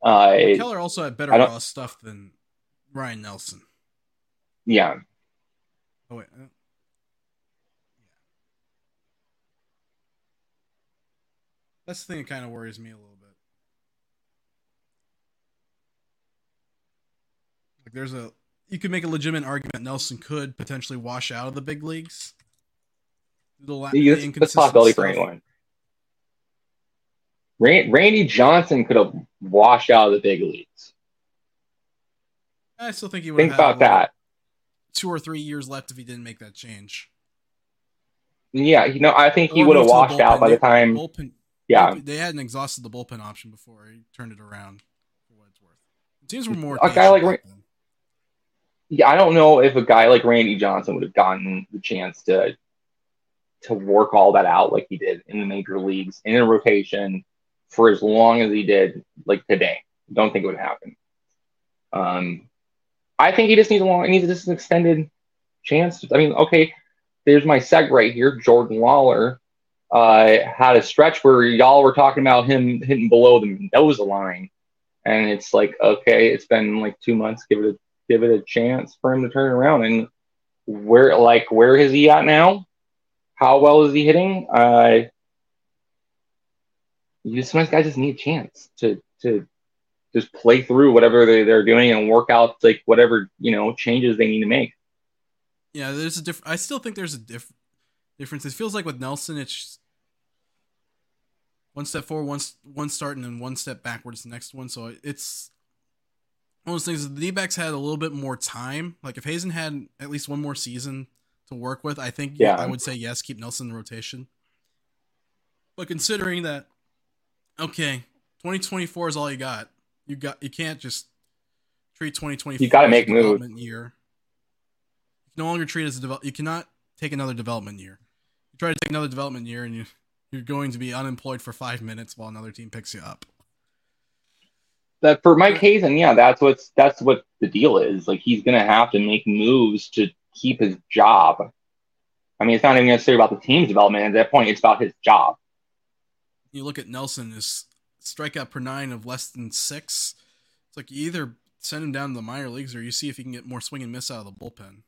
Uh, Keller also had better raw stuff than Ryne Nelson. yeah, Oh wait, uh, that's the thing that kind of worries me a little bit. Like, there's a you could make a legitimate argument Nelson could potentially wash out of the big leagues. The la- the that's, that's a inconsistent possibility for anyone. Ran- Randy Johnson could have washed out of the big leagues. I still think he would Think about that. two or three years left if he didn't make that change. Yeah, you know, I think he would have move to the washed out by the time. bullpen, Yeah, they hadn't exhausted the bullpen option before he turned it around. For what it's worth, teams were more. A guy like back Ra- then. yeah, I don't know if a guy like Randy Johnson would have gotten the chance to to work all that out like he did in the major leagues in a rotation for as long as he did, like today. Don't think it would happen. Um, I think he just needs a long, he needs just an extended chance. I mean, okay, there's my seg right here. Jordan Lawlar uh, had a stretch where y'all were talking about him hitting below the nose line, and it's like, okay, it's been like two months. Give it a give it a chance for him to turn around. And where, like, where is he at now? How well is he hitting? Uh, you sometimes guys just need a chance to to just play through whatever they, they're doing and work out like whatever you know changes they need to make. Yeah, there's a different. I still think there's a diff- difference. It feels like with Nelson, it's one step forward, one one start, and then one step backwards the next one. So it's one of those things. The D-backs had a little bit more time. Like if Hazen had at least one more season to work with, I think Yeah. I would say yes, keep Nelson in rotation. But considering that, okay, 2024 is all you got. You got you can't just treat 2024 You gotta as a make moves. year. You can no longer treat it as a develop. You cannot take another development year. You try to take another development year, and you you're going to be unemployed for five minutes while another team picks you up. That for Mike Hazen, yeah, that's what's that's what the deal is. Like he's gonna have to make moves to keep his job. I mean, it's not even necessarily about the team's development at that point. It's about his job. You look at Nelson, his strikeout per nine of less than six. It's like you either send him down to the minor leagues or you see if he can get more swing and miss out of the bullpen.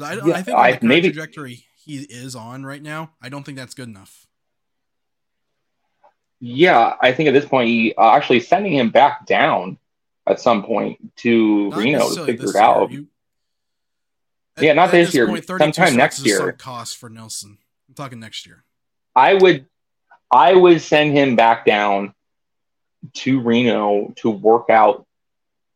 I, don't Yeah, I think I- the maybe- trajectory he is on right now, I don't think that's good enough. Yeah, I think at this point, he, uh, actually sending him back down at some point to Not Reno to figure it out. You- Yeah, not at this year, 32 sometime next year. cost for Nelson. I'm talking next year. I would, I would send him back down to Reno to work out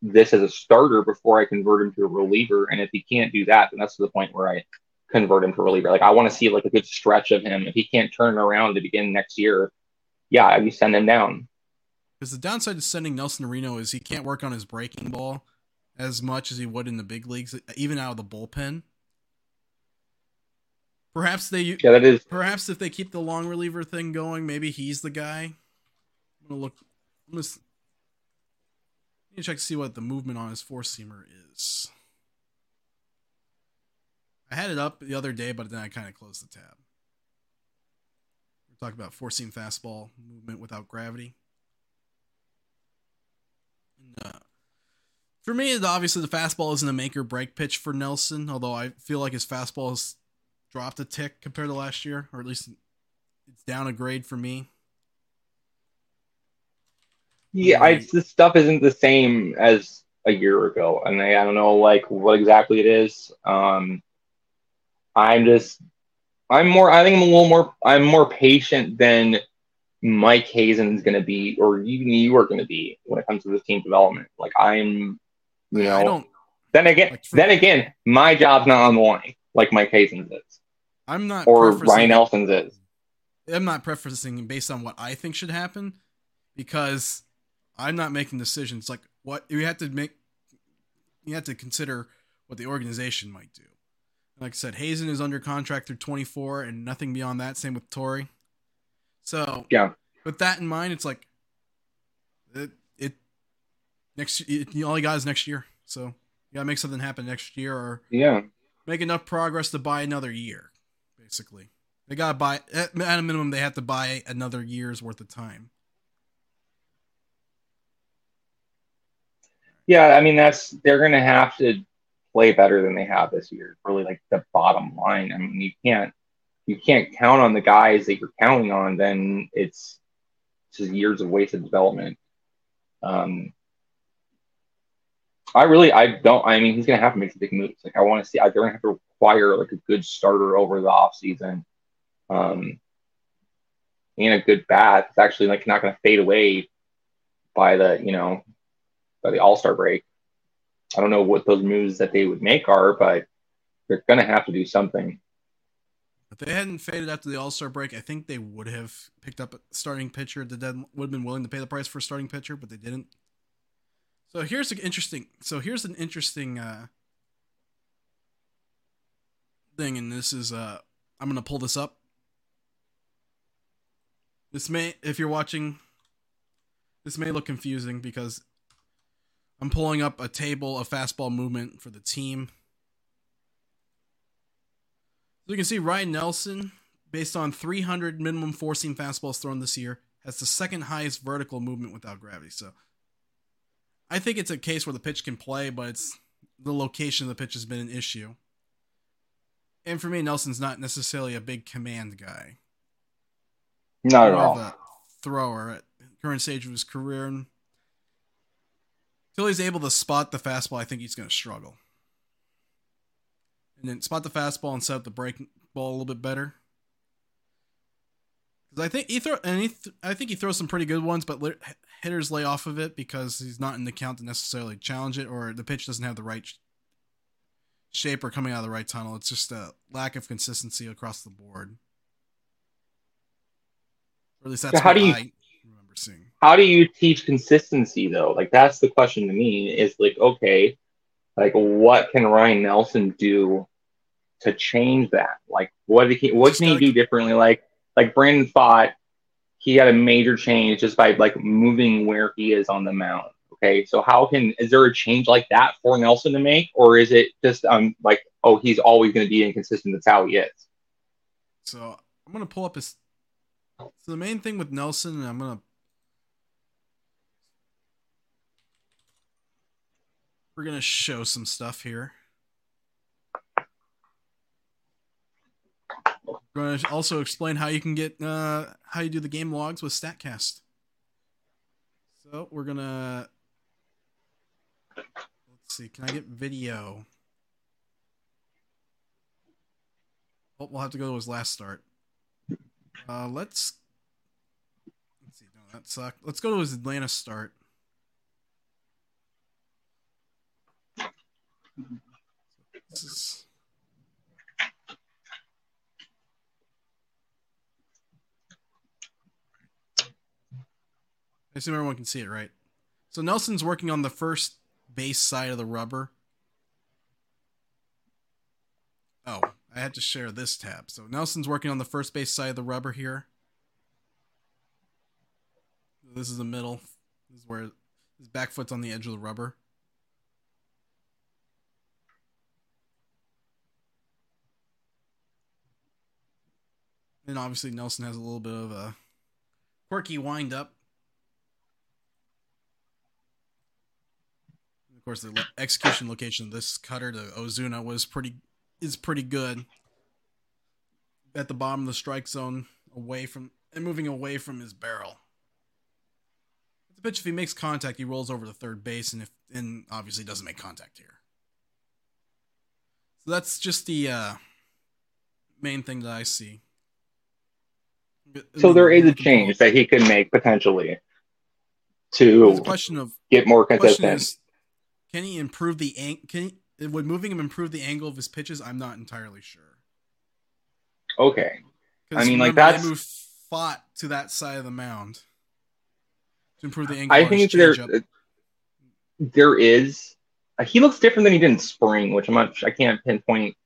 this as a starter before I convert him to a reliever. And if he can't do that, then that's the point where I convert him to reliever. Like I want to see like a good stretch of him. If he can't turn around to begin next year, yeah, you send him down. Because the downside to sending Nelson to Reno is he can't work on his breaking ball as much as he would in the big leagues, even out of the bullpen. Perhaps they Yeah, that is. Perhaps if they keep the long reliever thing going, maybe he's the guy. I'm gonna look. I'm gonna to check to see what the movement on his four seamer is. I had it up the other day, but then I kind of closed the tab. We're talking about four seam fastball movement without gravity. And, uh, for me, obviously the fastball isn't a make or break pitch for Nelson, although I feel like his fastball has dropped a tick compared to last year, or at least it's down a grade for me. Yeah, I, this stuff isn't the same as a year ago, and I, I don't know like what exactly it is. Um, I'm just, I'm more. I think I'm a little more. I'm more patient than Mike Hazen's going to be, or even you are going to be when it comes to this team development. Like I'm, you know. I don't. then again, like, for- then again, my job's not on the line like Mike Hazen's is, I'm not. or Ryne Nelson's is. I'm not prefacing based on what I think should happen, because I'm not making decisions. Like what you have to make, you have to consider what the organization might do. Like I said, Hazen is under contract through 24 and nothing beyond that. Same with Torey. So Yeah. with that in mind, it's like it, it next. All you got is next year, so you gotta make something happen next year, or Yeah. make enough progress to buy another year. Basically, they gotta buy at, a minimum. They have to buy another year's worth of time. Yeah, I mean that's they're gonna have to play better than they have this year. Really, like the bottom line. I mean, you can't you can't count on the guys that you're counting on. Then it's just years of wasted development. Um, I really, I don't. I mean, he's gonna have to make some big moves. Like I want to see. They're gonna have to acquire like a good starter over the offseason. Um, and a good bat. It's actually like not gonna fade away by the you know by the All Star break. I don't know what those moves that they would make are, but they're going to have to do something. If they hadn't faded after the All Star break, I think they would have picked up a starting pitcher. The dead would have been willing to pay the price for a starting pitcher, but they didn't. So here's an interesting. So here's an interesting uh, thing, and this is uh, I'm gonna pull this up. This may, if you're watching, this may look confusing because I'm pulling up a table of fastball movement for the team. So you can see Ryne Nelson, based on 300 minimum four seam fastballs thrown this year, has the second highest vertical movement without gravity. So I think it's a case where the pitch can play, but it's the location of the pitch has been an issue. And for me, Nelson's not necessarily a big command guy. Not at all. a thrower at current stage of his career. Until he's able to spot the fastball, I think he's going to struggle. And then spot the fastball and set up the break ball a little bit better. Because I think he throw and he th- I think he throws some pretty good ones, but hitters lay off of it because he's not in the count to necessarily challenge it, or the pitch doesn't have the right shape or coming out of the right tunnel. It's just a lack of consistency across the board. Or at least that's So how what do you- I remember seeing. How do you teach consistency though? Like that's the question to me is like, okay, like what can Ryne Nelson do to change that? Like what he, what Just can he do differently? Like like Brandon Pfaadt he had a major change just by like moving where he is on the mound. Okay, so how can is there a change like that for Nelson to make, or is it just um like oh he's always going to be inconsistent? That's how he is. So I'm gonna pull up his. So the main thing with Nelson, and I'm gonna. We're gonna show some stuff here. We're gonna also explain how you can get uh how you do the game logs with Statcast. So we're gonna. Let's see. Can I get video? Oh, we'll have to go to his last start. Uh, let's. Let's see. No, that sucked. Let's go to his Atlanta start. This is. I assume everyone can see it, right? So Nelson's working on the first base side of the rubber. Oh, I had to share this tab. So Nelson's working on the first base side of the rubber here. This is the middle. This is where his back foot's on the edge of the rubber. And obviously Nelson has a little bit of a quirky wind up. Course, the execution location of this cutter to Ozuna was pretty is pretty good. At the bottom of the strike zone, away from and moving away from his barrel. The pitch, if he makes contact, he rolls over to third base, and if and obviously doesn't make contact here. So that's just the uh, main thing that I see. So there is a change that he could make potentially to question of get more consistent. is, can he improve the ang- Can he, would moving him improve the angle of his pitches? I'm not entirely sure. Okay. I mean, like, that's- they moved Pfaadt to that side of the mound to improve the angle. I think there there is uh, he looks different than he did in spring, which I'm not I can't pinpoint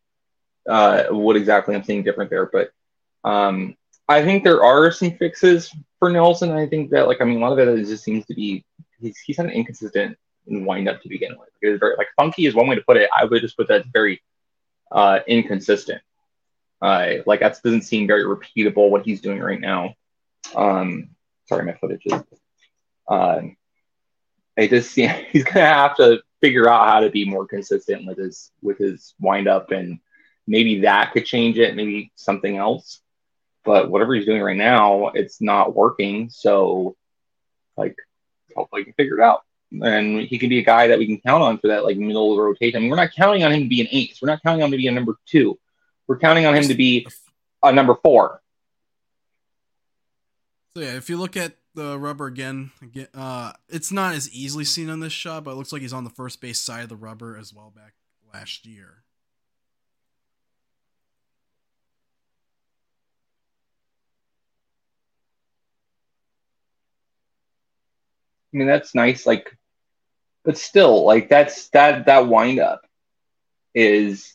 uh, what exactly I'm seeing different there, but um, I think there are some fixes for Nelson. I think that like I mean a lot of it just seems to be he's he's had an inconsistent wind up to begin with. It was very like funky is one way to put it. I would just put that very uh, inconsistent. Uh, like that doesn't seem very repeatable what he's doing right now. Um, sorry, my footage is. Uh, I just [LAUGHS] see he's gonna have to figure out how to be more consistent with his with his wind up, and maybe that could change it. Maybe something else. But whatever he's doing right now, it's not working. So, like, hopefully, he can figure it out and he can be a guy that we can count on for that like middle of the rotation. I mean, we're not counting on him to be an ace. We're not counting on him to be a number two. We're counting on him to be a number four. So yeah, if you look at the rubber again, again, uh, it's not as easily seen on this shot, but it looks like he's on the first base side of the rubber as well back last year. I mean, that's nice. Like but still, like that's that that windup is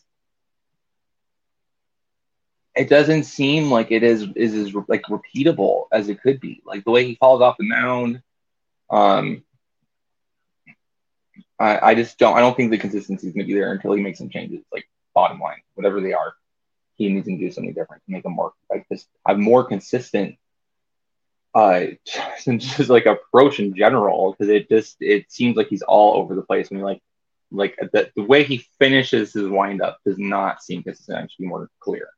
it doesn't seem like it is is as like repeatable as it could be. Like the way he falls off the mound, um, I, I just don't I don't think the consistency is going to be there until he makes some changes. Like bottom line, whatever they are, he needs to do something different to make them more like just have more consistent uh, [LAUGHS] just like approach in general because it just it seems like he's all over the place. I mean, like like the, the way he finishes his windup does not seem consistent. It should be more clear.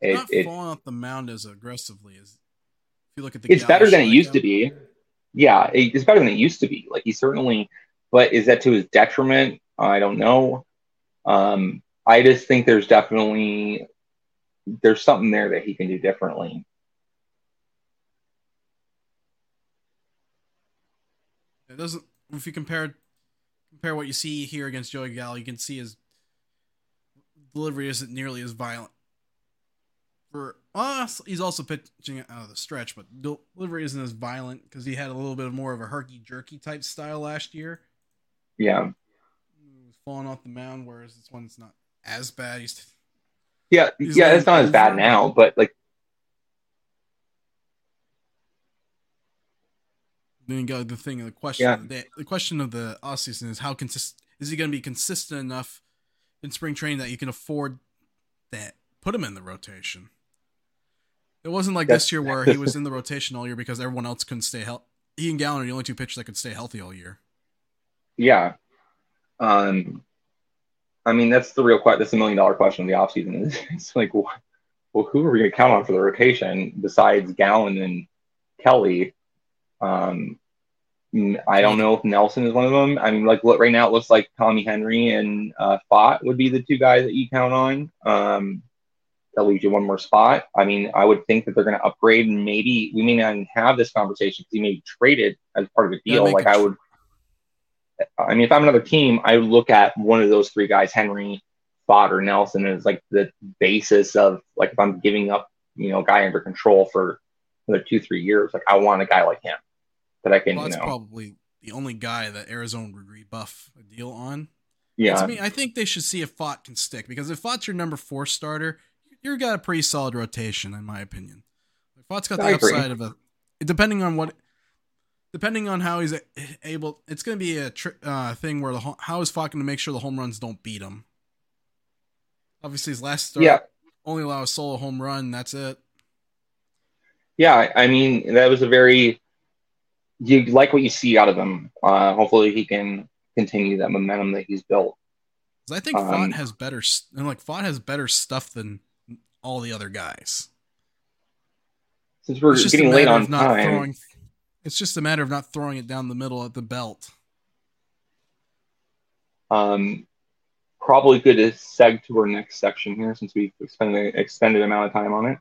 It, not it, falling off the mound as aggressively as if you look at the. It's better than it used to be. Yeah, it's better than it used to be. Like he certainly, but is that to his detriment? I don't know. Um, I just think there's definitely there's something there that he can do differently. Doesn't. If you compare compare what you see here against Joey Gallo, you can see his delivery isn't nearly as violent. For us, he's also pitching out of the stretch, but delivery isn't as violent because he had a little bit more of a herky jerky type style last year. Yeah, he was falling off the mound, whereas this one's not as bad. He's yeah, he's yeah, it's not as bad now, but like then got the thing, the question, yeah. the, the question of the offseason is how consistent is he going to be consistent enough in spring training that you can afford that put him in the rotation. It wasn't like That's, this year [LAUGHS] where he was in the rotation all year because everyone else couldn't stay healthy. He and Gallen are the only two pitchers that could stay healthy all year. Yeah. Um, I mean, that's the real question. That's a million dollar question of the offseason. [LAUGHS] It's like, well, who are we going to count on for the rotation besides Gallen and Kelly? Um, I don't know if Nelson is one of them. I mean, like look, right now it looks like Tommy Henry and uh, Pfaadt would be the two guys that you count on. Um, that leaves you one more spot. I mean, I would think that they're going to upgrade, and maybe we may not even have this conversation because he may be traded as part of a deal. Like I would, I mean, if I'm another team, I would look at one of those three guys, Henry, Pfaadt, or Nelson, as like the basis of like if I'm giving up, you know, a guy under control for another two, three years, like I want a guy like him that I can. Well, that's you know, probably the only guy that Arizona would rebuff a deal on. Yeah, I mean, I think they should see if Pfaadt can stick because if Pfaadt's your number four starter, you've got a pretty solid rotation, in my opinion. Pfaadt's got the I upside agree. of a, depending on what, depending on how he's able, it's going to be a tri- uh, thing where the how is Pfaadt going to make sure the home runs don't beat him. Obviously, his last start yeah. only allow a solo home run. That's it. Yeah, I mean that was a very you like what you see out of him. Uh, hopefully, he can continue that momentum that he's built. I think um, Pfaadt has better, and like Pfaadt has better stuff than all the other guys. Since we're getting late on time, throwing, it's just a matter of not throwing it down the middle at the belt. Um, probably good to seg to our next section here since we've spent an extended amount of time on it.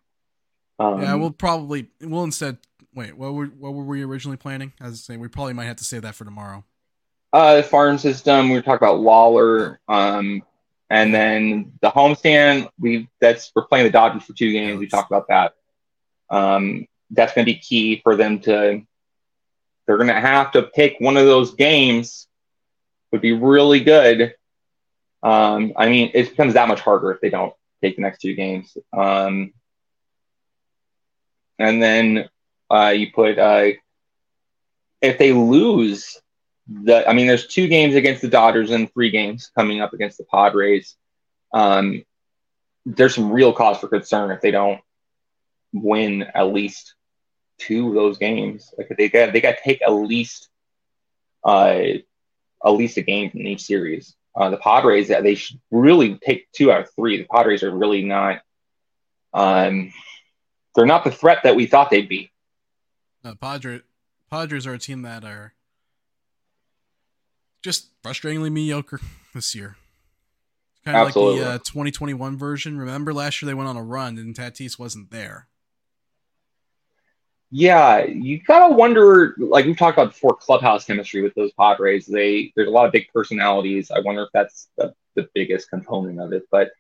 Um, yeah, we'll probably we'll instead Wait, what were what were we originally planning? As I say, we probably might have to save that for tomorrow. Uh, the farm system. We were talking about Lawlar, um, and then the homestand. We that's we're playing the Dodgers for two games. we talked about that. Um, that's going to be key for them to. They're going to have to pick one of those games. Would be really good. Um, I mean, it becomes that much harder if they don't take the next two games. Um, and then uh, you put uh, if they lose the I mean, there's two games against the Dodgers and three games coming up against the Padres. Um, there's some real cause for concern if they don't win at least two of those games. Like they got they got to take at least uh at least a game from each series. Uh, the Padres they should really take two out of three. The Padres are really not um they're not the threat that we thought they'd be. Uh, Padre, Padres are a team that are just frustratingly mediocre this year. Kind of Absolutely. like the uh, 2021 version. Remember last year they went on a run and Tatis wasn't there. Yeah, you gotta wonder. Like we've talked about before, clubhouse chemistry with those Padres. They there's a lot of big personalities. I wonder if that's the, the biggest component of it. But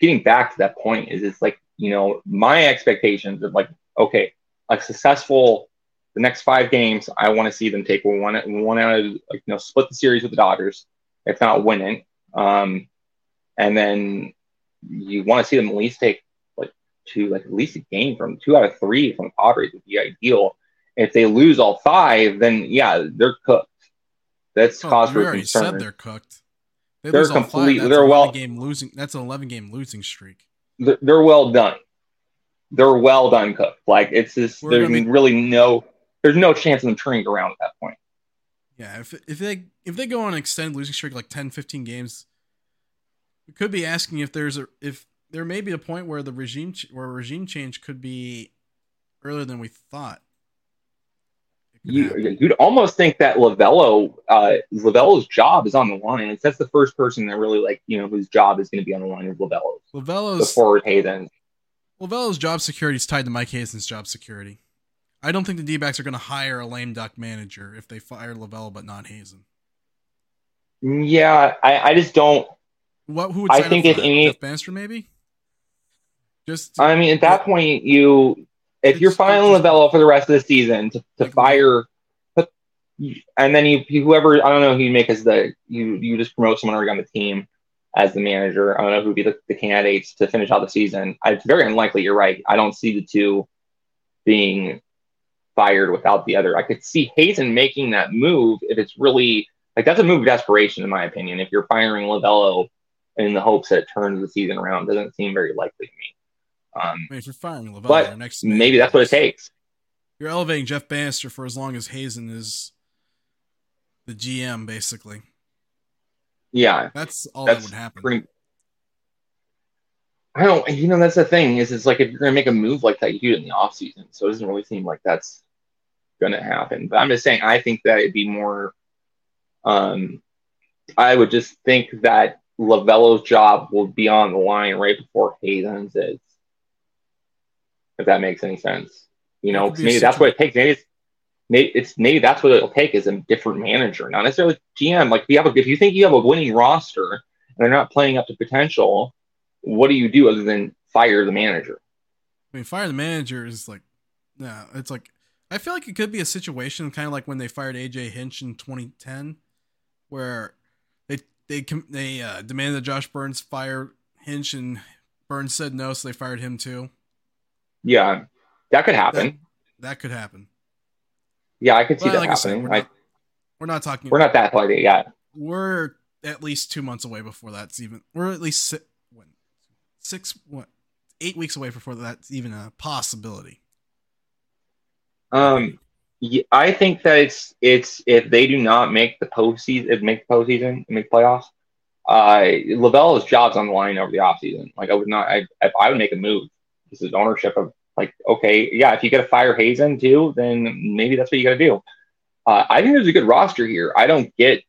getting back to that point is it's like you know my expectations of like okay, like successful the next five games. I want to see them take one one out of like you know split the series with the Dodgers, if not win it. Um, and then you want to see them at least take to like at least a game from two out of three from the Padres would be ideal. If they lose all five, then yeah, they're cooked. That's Oh, cause for already concern. said they're cooked. They five, complete- that's they're well- game losing. That's an 11 game losing streak. They're, they're well done. They're well done cooked. Like it's just We're there's gonna really no there's no chance of them turning around at that point. Yeah, if if they if they go on an extended losing streak like 10, 15 games, we could be asking if there's a if there may be a point where the regime ch- where regime change could be earlier than we thought. You, you'd almost think that Lovullo, uh, Lovullo's job is on the line. It's, that's the first person that really like you know whose job is going to be on the line is Lovullo's Lovullo's before Hazen. Lovullo's job security is tied to Mike Hazen's job security. I don't think the D-backs are going to hire a lame duck manager if they fire Lovullo but not Hazen. Yeah, I, I just don't. What? Who would I think if any- Jeff Banister maybe. Just I mean, at that point, you if you're filing it's- Lovullo for the rest of the season to, to Like- fire, and then you whoever I don't know who you make as the you you just promote someone already on the team as the manager. I don't know who would be the, the candidates to finish out the season. It's very unlikely. You're right. I don't see the two being fired without the other. I could see Hazen making that move if it's really like that's a move of desperation, in my opinion. If you're firing Lovullo in the hopes that it turns the season around, doesn't seem very likely to me. Um, I mean, if you're firing Lovullo, But next maybe that's what it takes. You're elevating Jeff Banister for as long as Hazen is the GM, basically. Yeah, That's all That's that would happen. pretty. I don't, you know, that's the thing is, it's like if you're gonna make a move like that, you do it in the off season. So it doesn't really seem like that's gonna happen. But I'm just saying, I think that it'd be more. Um, I would just think that Lovullo's job will be on the line right before Hazen's is. If that makes any sense, you know, That could 'cause be a maybe that's what it takes. Maybe it's maybe it's maybe that's what it'll take is a different manager, not necessarily GM. Like if you have a, if you think you have a winning roster and they're not playing up to potential, what do you do other than fire the manager? I mean, fire the manager is like, yeah, it's like I feel like it could be a situation kind of like when they fired AJ Hinch in 2010, where they they they uh, demanded that Josh Byrnes fire Hinch, and Byrnes said no, so they fired him too. Yeah, that could happen. That could happen. Yeah, I could see But that like I said, happening. we're I, not, we're not talking. we're not that far yet. we're at least two months away before that's even. We're at least six, six what eight weeks away before that's even a possibility. Um, I think that it's it's if they do not make the postseason, make the postseason, make playoffs, uh, Lovullo's job's on the line over the offseason. Like I would not, I if I would make a move. This is ownership of like, okay, yeah, if you got to fire Hazen too, then maybe that's what you got to do. Uh, I think there's a good roster here. I don't get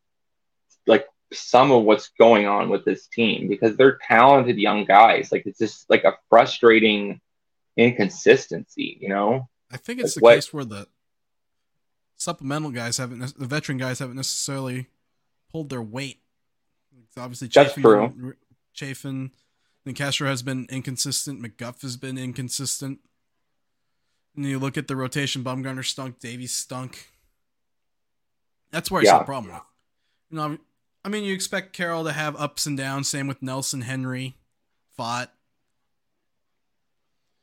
like some of what's going on with this team because they're talented young guys. Like it's just like a frustrating inconsistency, you know. I think it's the What- case where the supplemental guys haven't, the veteran guys haven't necessarily pulled their weight. It's obviously That's Chafin, true. Chafin, and Castro has been inconsistent. McGough has been inconsistent. And you look at the rotation: Bumgarner stunk, Davies stunk. That's where I see Yeah. the problem with. You know, I mean, you expect Carroll to have ups and downs. Same with Nelson, Henry, Pfaadt.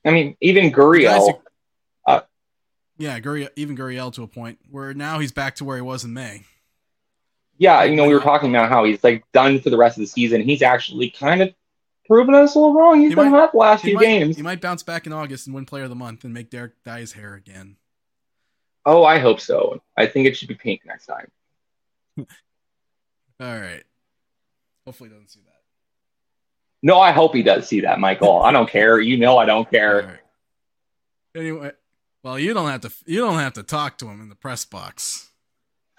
I mean, even Gurriel. Uh, yeah, Gurriel, even Gurriel to a point where now he's back to where he was in May. yeah, you know, we were talking about how he's like done for the rest of the season. He's actually kind of proven us a little wrong. He's He been might- hot the last few might, games. he might bounce back in August and win Player of the Month and make Derek dye his hair again. Oh, I hope so. I think it should be pink next time. [LAUGHS] All right. Hopefully, he doesn't see that. No, I hope he does see that, Michael. I don't care. You know, I don't care. right. Anyway, well, you don't have to. You don't have to talk to him in the press box. [LAUGHS]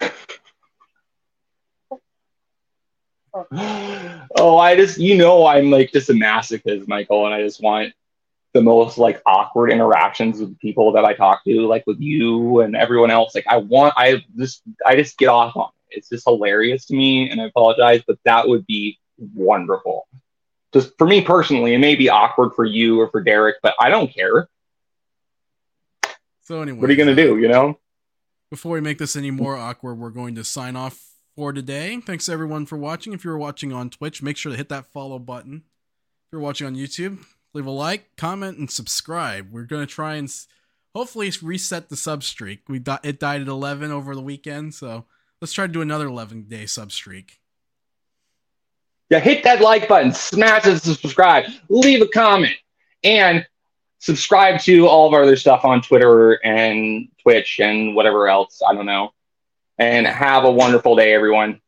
[GASPS] oh, I just, you know, I'm like just a masochist, Michael, and I just want the most like awkward interactions with people that I talk to, like with you and everyone else. Like, I want, I just, I just get off on it. It's just hilarious to me, and I apologize, but that would be wonderful. Just for me personally, it may be awkward for you or for Derek, but I don't care. So anyway, What are you gonna uh, do? You know? Before we make this any more awkward, we're going to sign off for today. Thanks everyone for watching. If you're watching on Twitch, make sure to hit that follow button. If you're watching on YouTube, leave a like, comment, and subscribe. We're gonna try and hopefully reset the sub streak. We di- it died at 11 over the weekend, so let's try to do another 11 day sub streak. Yeah, hit that like button, smash it, subscribe, leave a comment, and subscribe to all of our other stuff on Twitter and Twitch and whatever else. I don't know. And have a wonderful day, everyone.